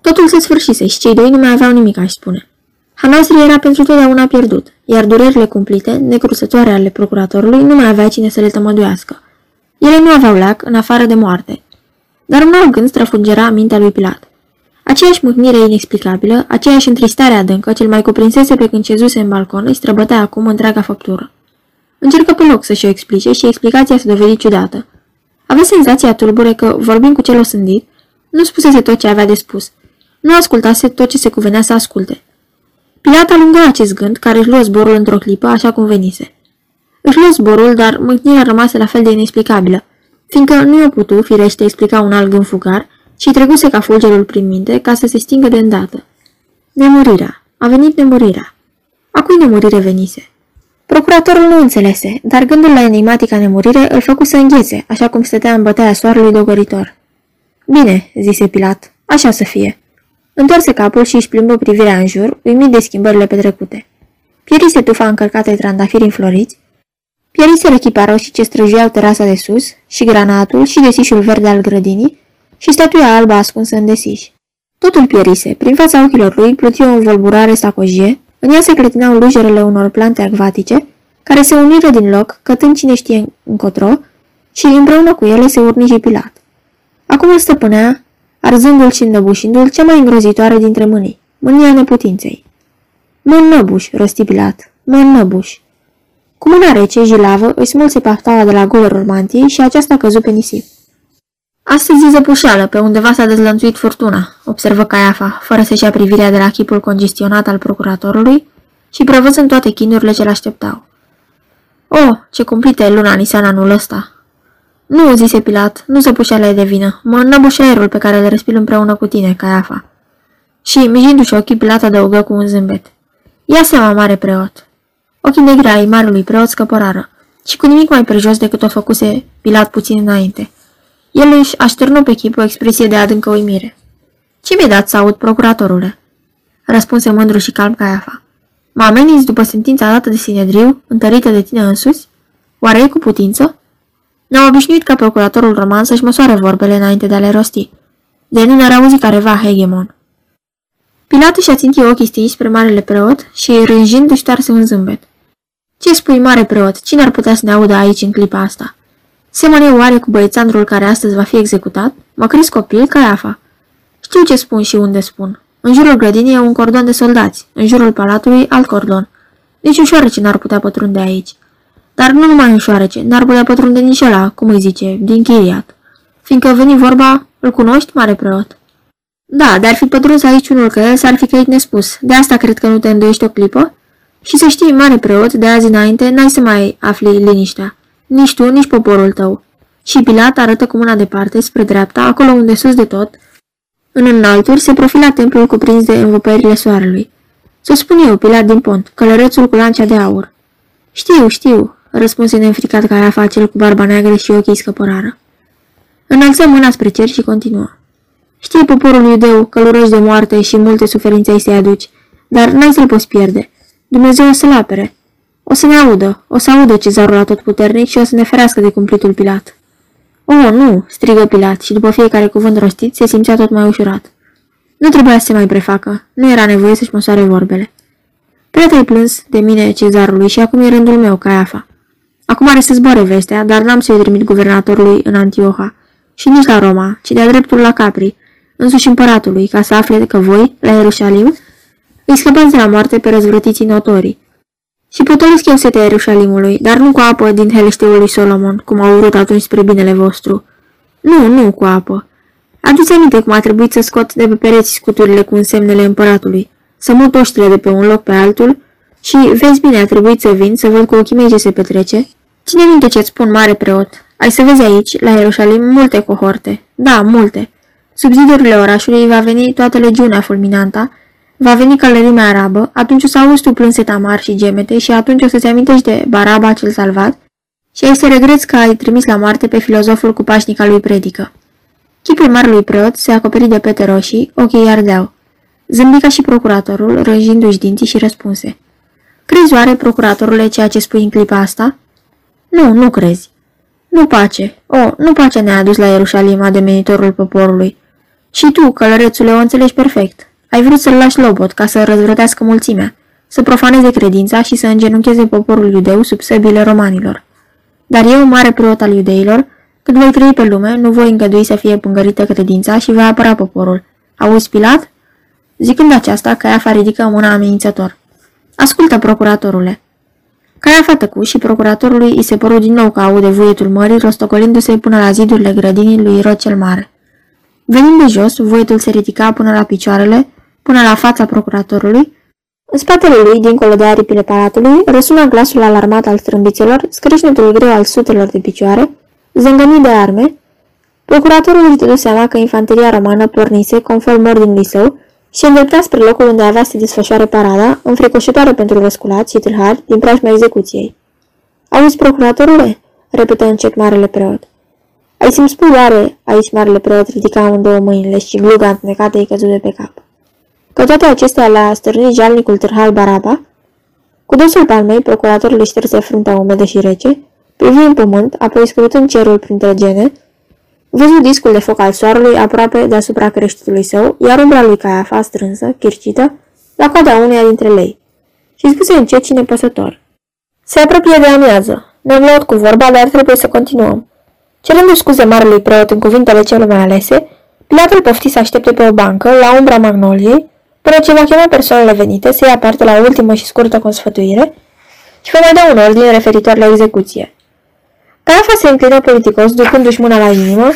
Totul se sfârșise și cei doi nu mai aveau nimic, aș spune. Hanasri era pentru totdeauna pierdut, iar durerile cumplite, necrusătoare ale procuratorului, nu mai avea cine să le tămăduiască. Ele nu aveau lac, în afară de moarte. Dar un alt gând străfungera mintea lui Pilat. Aceeași mâhnire inexplicabilă, aceeași întristare adâncă, cel mai cuprinsese pe când cezuse în balcon, îi străbătea acum întreaga făptură. Încercă pe loc să-și o explice și explicația se dovedi ciudată. Avea senzația tulbure că, vorbind cu cel osândit, nu spusese tot ce avea de spus. Nu ascultase tot ce se cuvenea să asculte. Pilat alunga acest gând, care își luă zborul într-o clipă, așa cum venise. Își luă zborul, dar mâhnirea rămase la fel de inexplicabilă, fiindcă nu i-o putu, firește, explica un alt gând fugar și trecuse ca fulgerul prin minte ca să se stingă de îndată. Nemurirea. A venit nemurirea. A cui nemurire venise? Procuratorul nu înțelese, dar gândul la enigmatica nemurire îl făcu să înghețe, așa cum stătea în bătaia soarelui dogoritor. Bine, zise Pilat, așa să fie. Întoarse capul și își plimbă privirea în jur, uimit de schimbările petrecute. Pierise tufa încărcată de trandafiri înfloriți, pierise răchipa și ce străjuiau terasa de sus, și granatul, și desișul verde al grădinii, și statuia albă ascunsă în desiș. Totul pierise, prin fața ochilor lui pluti o învolburare sacojie, în ea se clătinau lujerele unor plante acvatice, care se uniră din loc, cătând cine știe încotro, și împreună cu ele se urni și Pilat. Acum îl stăpânea, arzându-l și înnăbușindu-l cea mai îngrozitoare dintre mânii, mânia neputinței. Mă înnăbuș, rosti Pilat, mă înnăbuș. Cu mâna rece, jilavă, îi smulse paftaua de la golerul mantiei și aceasta căzu pe nisip. Astăzi e zăpușeală, pe undeva s-a dezlănțuit furtuna, observă Caiafa, fără să-și ia privirea de la chipul congestionat al procuratorului și prevăzând toate chinurile ce l-așteptau. Oh, ce cumplită e luna Nisan anul ăsta! Nu, zise Pilat, nu zăpușeala e de vină, mă înnăbușe aerul pe care îl respir împreună cu tine, Caiafa. Și, mijindu-și ochii, Pilat adăugă cu un zâmbet. Ia seama, mare preot. Ochii negri ai marelui preot scăpărară și cu nimic mai prejos decât o făcuse Pilat puțin înainte. El își așternă pe chip o expresie de adâncă uimire. Ce mi-ai dat să aud, procuratorule?" răspunse mândru și calm Caiafa. Mă ameninți după sentința dată de Sinedriu, întărită de tine însuți? Oare e cu putință? Ne-am obișnuit ca procuratorul roman să-și măsoare vorbele înainte de a le rosti. De nu ne-ar auzi careva hegemon. Pilat își aținti ochii stinși spre marele preot și, rânjind, își toarse un zâmbet. Ce spui, mare preot? Cine ar putea să ne audă aici în clipa asta? Semăne oare cu băiețandrul care astăzi va fi executat? Mă crezi copil ca afa. Știu ce spun și unde spun. În jurul grădinii e un cordon de soldați, în jurul palatului alt cordon. Nici un șoarece n-ar putea pătrunde aici. Dar nu numai un șoarece, n-ar putea pătrunde nici ăla, cum îi zice, din chiriat. Fiindcă veni vorba, îl cunoști, mare preot? Da, dar fi pătruns aici unul că el s-ar fi căit nespus. De asta cred că nu te îndoiești o clipă? Și să știi, mare preot, de azi înainte n-ai să mai afli liniștea. Nici tu, nici poporul tău. Și Pilat arătă cu mâna departe, spre dreapta, acolo unde sus de tot, în înalturi, se profila templul cuprins de învăpările soarelui. Să spun eu, Pilat din pont, călărețul cu lancea de aur. Știu, știu, răspunse neînfricat ca acel cu barba neagră și ochii scăpărară. Înălță mâna spre cer și continuă. Știi poporul iudeu, căluroși de moarte și multe suferințe îi se aduci, dar n-ai să-l poți pierde. Dumnezeu o să-l apere. O să ne audă, o să audă cezarul atotputernic și o să ne ferească de cumplitul Pilat. Oh, nu!" strigă Pilat și după fiecare cuvânt rostit se simțea tot mai ușurat. Nu trebuia să se mai prefacă, nu era nevoie să-și măsoare vorbele. Prea te-ai plâns de mine cezarului și acum e rândul meu, Caiafa. Acum are să zboare vestea, dar n-am să-i trimit guvernatorului în Antioha și nici la Roma, ci de-a dreptul la Capri, însuși împăratului, ca să afle că voi, la Ierusalim, îi scăpați de la moarte pe răzvrătiții notorii, și potolesc eu setea Ierușalimului, dar nu cu apă din heleșteul lui Solomon, cum au vrut atunci spre binele vostru. Nu, nu cu apă. Aduți aminte cum a trebuit să scot de pe pereți scuturile cu însemnele împăratului, să mut oștile de pe un loc pe altul și, vezi bine, a trebuit să vin să văd cu ochii mei ce se petrece. Ține minte ce-ți spun, mare preot. Ai să vezi aici, la Ierușalim, multe cohorte. Da, multe. Sub zidurile orașului va veni toată legiunea fulminanta, Va veni călărimea arabă, atunci o să auzi tu plânseta mari și gemete și atunci o să-ți amintești de Baraba cel salvat și ai să regreți că ai trimis la moarte pe filozoful cu pașnica lui predică. Chipul marelui preot se acoperi de pete roșii, ochii ardeau. Zâmbi ca și procuratorul, rânjindu-și dinții și răspunse. Crezi oare, procuratorule, ceea ce spui în clipa asta? Nu, nu crezi. Nu pace. O, oh, nu pace ne-a adus la Ierusalim ademenitorul poporului. Și tu, călărețule, o înțelegi perfect. Ai vrut să-l lași lobot ca să răzvrătească mulțimea, să profaneze credința și să îngenuncheze poporul iudeu sub săbile romanilor. Dar eu, mare preot al iudeilor, cât voi trăi pe lume, nu voi îngădui să fie pângărită credința și voi apăra poporul. Auzi, Pilat? Zicând aceasta, Caiafa ridică mâna amenințător. Ascultă, procuratorule. Caiafa tăcu și procuratorului îi se păru din nou că aude vuietul mării rostocolindu-se până la zidurile grădinii lui Rod cel Mare. Venind de jos, vuietul se ridica până la picioarele până la fața procuratorului. În spatele lui, dincolo de aripile palatului, răsuna glasul alarmat al strâmbițelor, scrâșnetul greu al sutelor de picioare, zângănii de arme. Procuratorul își dădu seama că infanteria romană pornise, conform ordinului său, și îndrepta spre locul unde avea să desfășoare parada, înfricoșitoare pentru răsculați și tâlhari din preajma execuției. Auzi, procuratorule?" repetă încet marele preot. Ai să-mi spui oare, aici marele preot ridica amândouă mâinile și gluga întunecată îi căzut de pe cap că toate acestea le-a stârnit jalnicul târhal Baraba? Cu dosul palmei, procuratorul își șterse fruntea umedă și rece, privi în pământ, apoi scrutând cerul printre gene, văzu discul de foc al soarelui aproape deasupra creștitului său, iar umbra lui Caiafa strânsă, chircită, la coada uneia dintre lei. Și spuse încet și nepăsător. Se apropie de amiază. Ne-am luat cu vorba, dar trebuie să continuăm. Cerându scuze marelui preot în cuvintele cele mai alese, Pilatul pofti să aștepte pe o bancă, la umbra magnoliei, Până ce va chema persoanele venite să ia parte la ultimă și scurtă consfătuire, și vă mai dau un ordin referitor la execuție. Caiafa se înclină politicos, ducându-și mâna la inimă,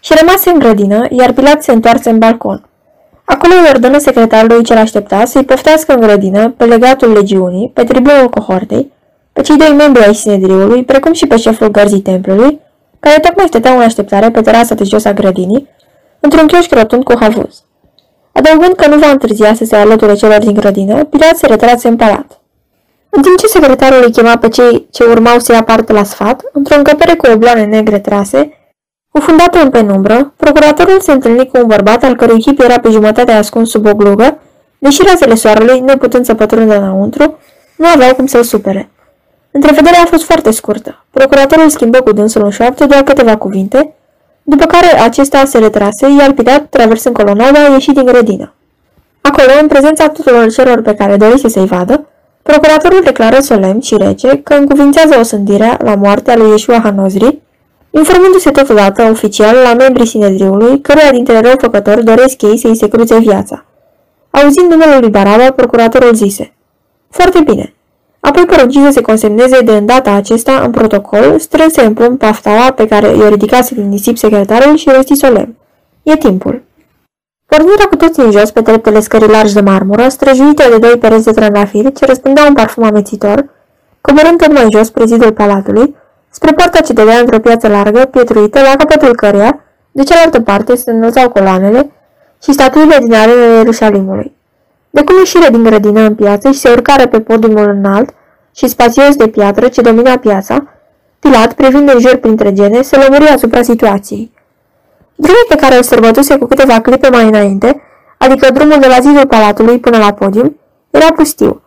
și rămase în grădină, iar Pilat se întoarse în balcon. Acolo îi ordonă secretarului ce l-aștepta să-i poftească în grădină pe legatul legiunii, pe tribunul cohortei, pe cei doi membri ai Sinedriului, precum și pe șeful gărzii templului, care tocmai stăteau în așteptare pe terasa de jos a grădinii, într-un chioșc rotund cu havuz. Adăugând că nu va întârzia să se alăture celor din grădină, Pilat se retrase în palat. În timp ce secretarul îi chema pe cei ce urmau să ia parte la sfat, într-o încăpere cu obloane negre trase, Cufundată în penumbră, procuratorul se întâlni cu un bărbat al cărui chip era pe jumătate ascuns sub o glugă, deși razele soarelui, neputând să pătrundă înăuntru, nu aveau cum să-l supere. Întrevederea a fost foarte scurtă. Procuratorul schimbă cu dânsul în șoaptă doar câteva cuvinte, după care acesta se retrase, iar Pilat, traversând colonada, a ieșit din grădină. Acolo, în prezența tuturor celor pe care dorise să-i vadă, procuratorul declară solemn și rece că încuvințează o sândirea la moartea lui Yeshua Hanozri, informându-se totodată oficial la membrii Sinedriului, căruia dintre răufăcători doresc ei să-i se cruțe viața. Auzind numele lui Baraba, procuratorul zise, Foarte bine. Apoi porunci să se consemneze de îndata acesta în protocol, strânse în plumb paftaua pe care i-o ridicase din nisip secretarul și rosti solemn. E timpul. Pornirea cu toții în jos pe treptele scării largi de marmură, străjuite de doi pereți de trandafiri ce răspândeau un parfum amețitor, coborând tot mai jos prezidul palatului, spre poarta ce dădea într-o piață largă, pietruită, la capătul căreia, de cealaltă parte, se înălțau coloanele și statuile din arele Ierusalimului. De cum ieșire din grădină în piață și se urcare pe podiumul înalt și spațios de piatră ce domina piața, Pilat, privind în jur printre gene, se lămuri asupra situației. Drumul pe care îl sărbătuse cu câteva clipe mai înainte, adică drumul de la zidul palatului până la podium, era pustiu.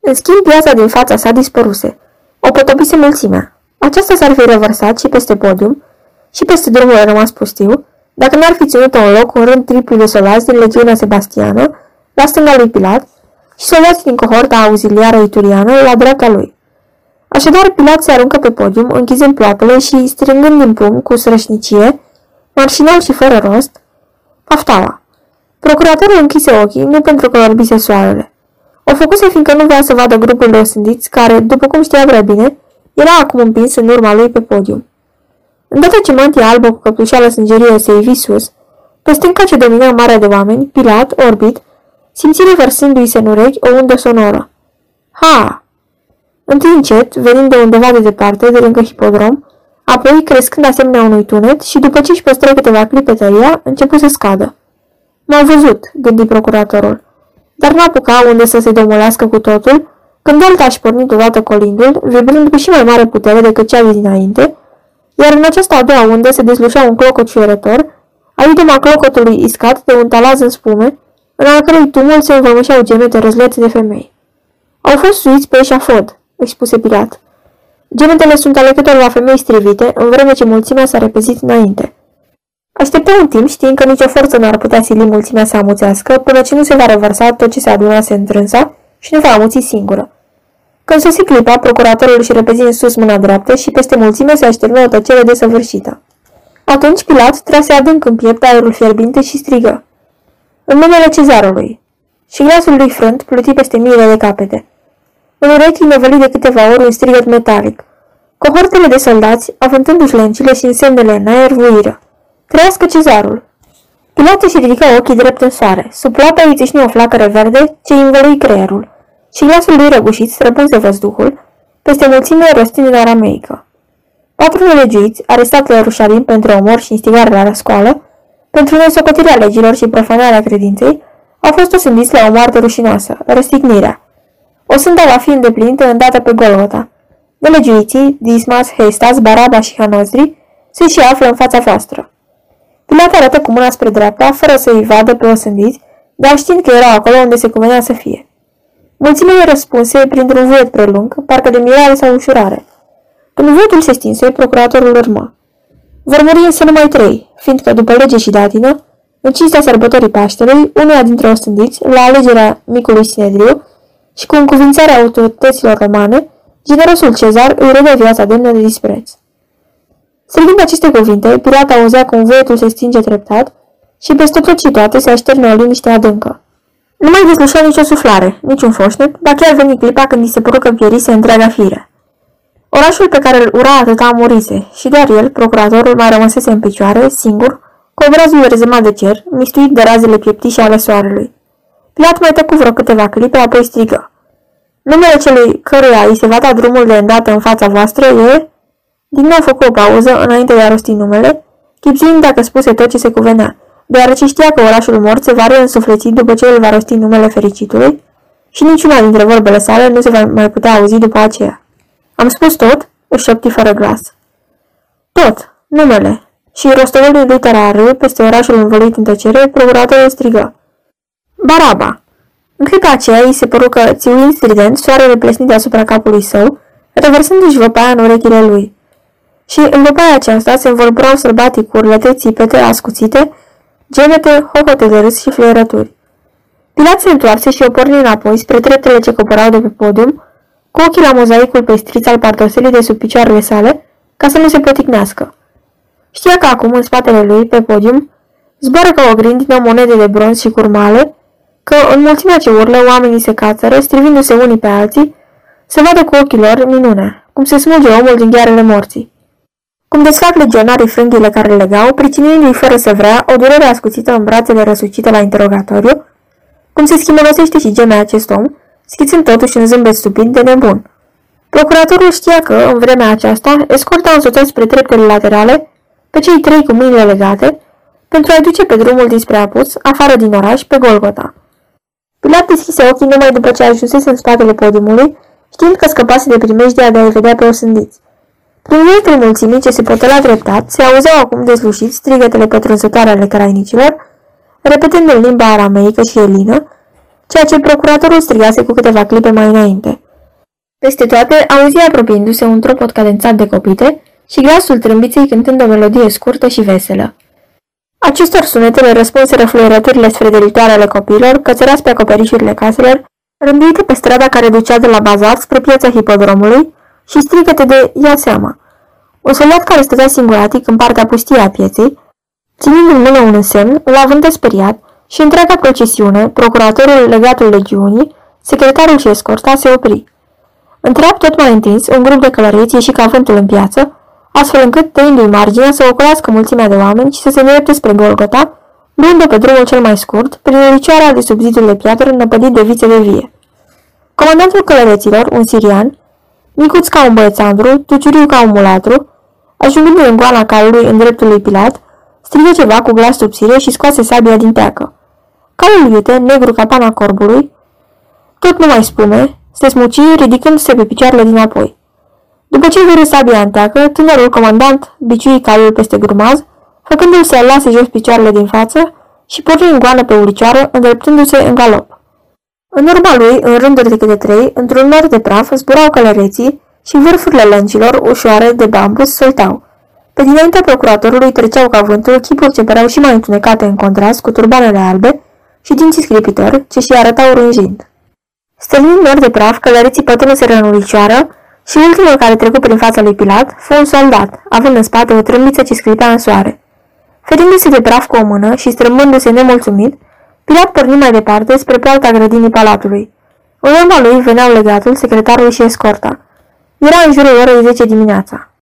În schimb, piața din fața sa dispăruse. O potopise mulțimea. Aceasta s-ar fi revărsat și peste podium și peste drumul rămas pustiu, dacă n-ar fi ținut un loc un rând triplu de soldați din legiunea Sebastiană, la stânga lui Pilat, și soldați din cohorta auxiliară ituriană la dreapta lui. Așadar, Pilat se aruncă pe podium, închizând ploapele și strângând din pumn cu srășnicie, marșinal și fără rost, paftaua. Procuratorul închise ochii, nu pentru că orbise soarele. O făcuse fiindcă nu vrea să vadă grupul de osândiți care, după cum știa prea bine, era acum împins în urma lui pe podium. Îndată ce mantia albă cu căptușeală sângerie se ivi sus, pe stânca ce domina marea de oameni, Pilat, orbit, simți revărsându-i se în urechi o undă sonoră. Ha! Întâi încet, venind de undeva de departe, de lângă hipodrom, apoi crescând asemenea unui tunet și după ce își păstră câteva clipe tăria, început să scadă. M-au văzut, gândi procuratorul, dar n-apuca unde să se domolească cu totul, când alta aș porni deodată colindul, vibrând cu și mai mare putere decât cea de dinainte, iar în această a doua undă se deslușea un clocot șuierător, aidema clocotului iscat de un talaz în spume, în al cărui tumul se învămășeau gemete răzlețe de femei. Au fost suiți pe eșafod, își spuse Pilat. Gemetele sunt ale câtorva femei strivite, în vreme ce mulțimea s-a repezit înainte. Așteptă un timp știind că nicio forță nu ar putea sili mulțimea să amuțească până ce nu se va revărsa tot ce se adunase în trânsa și nu va amuți singură. Când sosi clipa, procuratorul își repezi în sus mâna dreaptă și peste mulțime se așternă o tăcere desăvârșită. Atunci Pilat trase adânc în piept aerul fierbinte și strigă. În numele cezarului. Și glasul lui frânt pluti peste miile de capete. În urechi năvăli de câteva ori un strigăt metalic. Cohortele de soldați, avântându-și lăncile și însemnele în aer, vuiră. Trăiască cezarul! Pilat își ridică ochii drept în soare. Sub plata îi țâșni o flacără verde ce învălui creierul și glasul lui răgușit străbuns de văzduhul, peste mulțime rostind în arameică. Patru nelegiuiți, arestați la Rușalim pentru omor și instigare la răscoală, pentru nesocotirea legilor și profanarea credinței, au fost osândiți la o moarte rușinoasă, răstignirea. O sânda va fi îndeplinită îndată pe Golgota. Nelegiuiții, Dismas, Hestas, Baraba și Hanozri, se și află în fața voastră. Pilat arată cu mâna spre dreapta, fără să-i vadă pe osândiți, dar știind că erau acolo unde se cuvenea să fie. Mulțimile răspunse printr-un vuiet prelung, parcă de mirare sau ușurare. Când vuietul se stinse, procuratorul urmă. Vor muri însă numai trei, fiindcă, după lege și datină, în cinstea sărbătorii Paștelui, unuia dintre ostândiți, la alegerea micului Sinedriu și cu încuvințarea autorităților romane, generosul Cezar îi redă viața demnă de dispreț. Strigând aceste cuvinte, pirata auzea cum vuietul se stinge treptat și peste tot și toate se așterne o liniște adâncă. Nu mai deslușea nicio suflare, niciun foșnet, dar chiar veni clipa când îi se păru că pierise întreaga fire. Orașul pe care îl ura atâta murise și doar el, procuratorul, mai rămăsese în picioare, singur, cu obrazul rezemat de cer, mistuit de razele pieptișe ale soarelui. Pilat mai tăcu vreo câteva clipe, apoi strigă. Numele celui căruia îi se va da drumul de îndată în fața voastră e... Din nou făcu o pauză înainte de a rosti numele, chipzuind dacă spuse tot ce se cuvenea, deoarece știa că orașul mort se va reînsufleți după ce el va rosti numele fericitului și niciuna dintre vorbele sale nu se va mai putea auzi după aceea. Am spus tot? își șopti fără glas. Tot, numele. Și rostogolul literar peste orașul învăluit în tăcere, procuratorul strigă. Baraba. În clipa aceea îi se păru că, țiuind strident, soarele plesnit deasupra capului său, revărsându-și văpaia în urechile lui. Și în văpaia aceasta se învolburau sălbatic urlete, țipete, ascuțite, gemete, hohote de râs și fluierături. Pilat se întoarse și o porni înapoi spre treptele ce coborau de pe podium, cu ochii la mozaicul pestriț al partoselii de sub picioarele sale, ca să nu se poticnească. Știa că acum, în spatele lui, pe podium, zboară ca o grindină monede de bronz și curmale, că în mulțimea ce urlă oamenii se cațără, strivindu-se unii pe alții, se vadă cu ochii lor minunea, cum se smulge omul din ghearele morții. Cum desfac legionarii frânghile care le legau, pricinuindu-i fără să vrea o durere ascuțită în brațele răsucite la interogatoriu, cum se schimolosește și geme acest om, schițând totuși un zâmbet stupid de nebun. Procuratorul știa că, în vremea aceasta, escorta însoțat spre treptele laterale pe cei trei cu mâinile legate, pentru a-i duce pe drumul dinspre apus, afară din oraș, pe Golgota. Pilat deschise ochii numai după ce ajunsese în spatele podiumului, știind că scăpase de primejdea de a-i vedea pe osândiți. Prin vietul mulțimii ce se potela dreptat, se auzeau acum dezlușiți strigătele pătrunzătoare ale crainicilor, repetând în limba arameică și elină, ceea ce procuratorul strigase cu câteva clipe mai înainte. Peste toate, auzia apropiindu-se un tropot cadențat de copite și glasul trâmbiței cântând o melodie scurtă și veselă. Acestor sunete le răspunseră fluierăturile sfredelitoare ale copiilor, cățărați pe acoperișurile caselor, rânduite pe strada care ducea de la bazar spre piața hipodromului și strigăte de ia seama. Un soldat care stătea singuratic în partea pustie a pieței, ținând în mână un semn, îl având speriat și întreaga procesiune, procuratorul legatul legiunii, secretarul și escorta se opri. Întreap tot mai întins, un grup de călăreți ieși ca vântul în piață, astfel încât, tăindu-i marginea, să ocolească mulțimea de oameni și să se îndrepte spre Golgota, luând pe drumul cel mai scurt, prin uricioara de sub zidul de piatră năpădit de vițe de vie. Comandantul călăreților, un sirian, micuț ca un băiețandru, tuciuriu ca un mulatru, ajungând în goana calului în dreptul lui Pilat, strigă ceva cu glas subțire și scoase sabia din teacă. Calul iute, negru ca pana corbului, tot nu mai spune, se smuci, ridicându-se pe picioarele dinapoi. După ce vârâ sabia în teacă, tânărul comandant biciui calul peste grumaz, făcându-l să lase jos picioarele din față și porni în goană pe ulicioară, îndreptându-se în galop. În urma lui, în rânduri de câte trei, într-un nor de praf, zburau călăreții și vârfurile lăncilor ușoare de bambus săltau. Pe dinaintea procuratorului treceau ca vântul chipuri ce păreau și mai întunecate în contrast cu turbanele albe și dinții scripitori ce și arătau rânjind. Stănind nor de praf, călăreții pătrunseră în ulicioară și ultimul care trecu prin fața lui Pilat fu un soldat, având în spate o trâmbiță ce sclipea în soare. Ferindu-se de praf cu o mână și strâmbându-se nemulțumit, Pilat porni mai departe spre poarta grădinii palatului. În urma lui veneau legatul, secretarul și escorta. Era în jurul orei 10 dimineața.